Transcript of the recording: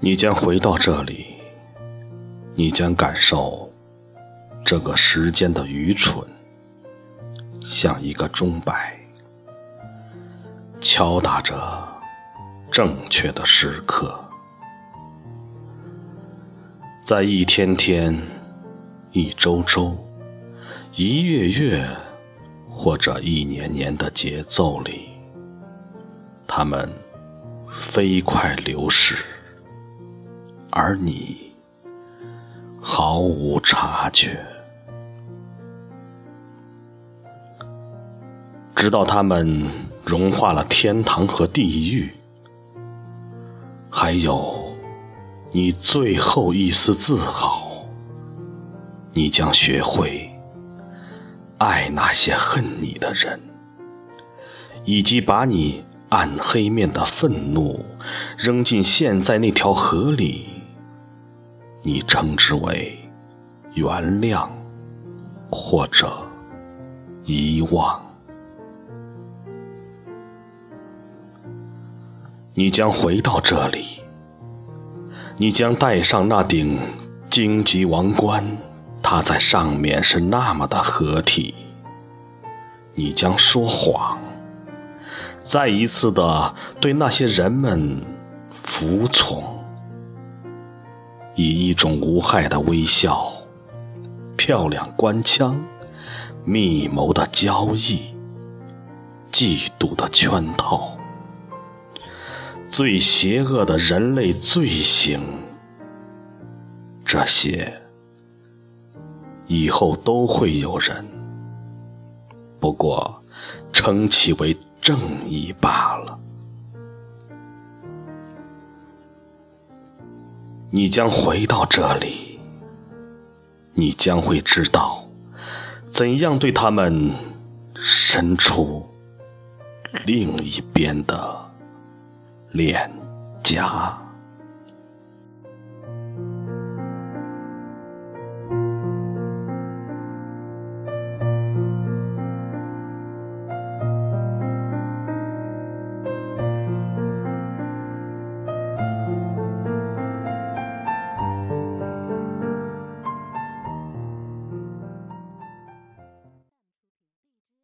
你将回到这里，你将感受这个时间的愚蠢，像一个钟摆，敲打着正确的时刻，在一天天、一周周、一月月或者一年年的节奏里，它们飞快流逝。而你毫无察觉，直到他们融化了天堂和地狱，还有你最后一丝自豪，你将学会爱那些恨你的人，以及把你暗黑面的愤怒扔进现在那条河里。你称之为原谅，或者遗忘。你将回到这里，你将戴上那顶荆棘王冠，它在上面是那么的合体。你将说谎，再一次的对那些人们服从。以一种无害的微笑，漂亮官腔，密谋的交易，嫉妒的圈套，最邪恶的人类罪行，这些以后都会有人，不过称其为正义罢了。你将回到这里，你将会知道怎样对他们伸出另一边的脸颊。